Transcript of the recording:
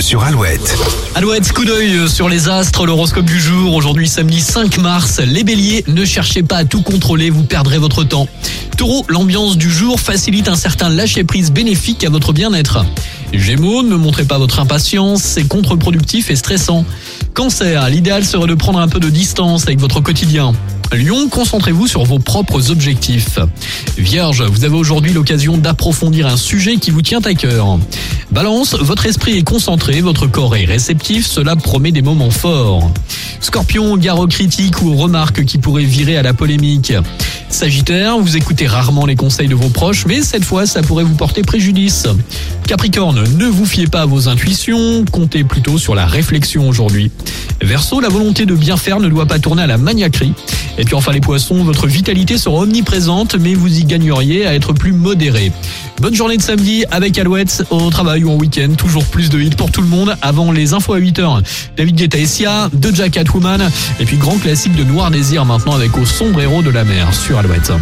sur Alouette. Alouette, coup d'œil sur les astres, l'horoscope du jour. Aujourd'hui, samedi 5 mars. Les béliers, ne cherchez pas à tout contrôler, vous perdrez votre temps. Taureau, l'ambiance du jour facilite un certain lâcher-prise bénéfique à votre bien-être. Gémeaux, ne montrez pas votre impatience, c'est contre-productif et stressant. Cancer, l'idéal serait de prendre un peu de distance avec votre quotidien. Lion, concentrez-vous sur vos propres objectifs. Vierge, vous avez aujourd'hui l'occasion d'approfondir un sujet qui vous tient à cœur. Balance, votre esprit est concentré, votre corps est réceptif, cela promet des moments forts. Scorpion, gare aux critiques ou aux remarques qui pourraient virer à la polémique. Sagittaire, vous écoutez rarement les conseils de vos proches, mais cette fois, ça pourrait vous porter préjudice. Capricorne, ne vous fiez pas à vos intuitions, comptez plutôt sur la réflexion aujourd'hui. Verseau, la volonté de bien faire ne doit pas tourner à la maniaquerie. Et puis enfin les poissons, votre vitalité sera omniprésente, mais vous y gagneriez à être plus modéré. Bonne journée de samedi avec Alouette au travail ou en week-end. Toujours plus de hits pour tout le monde. Avant les infos à 8h, David Guetta et Sia, de Jack Woman. Et puis grand classique de Noir Désir maintenant avec Au sombre héros de la mer sur Alouette.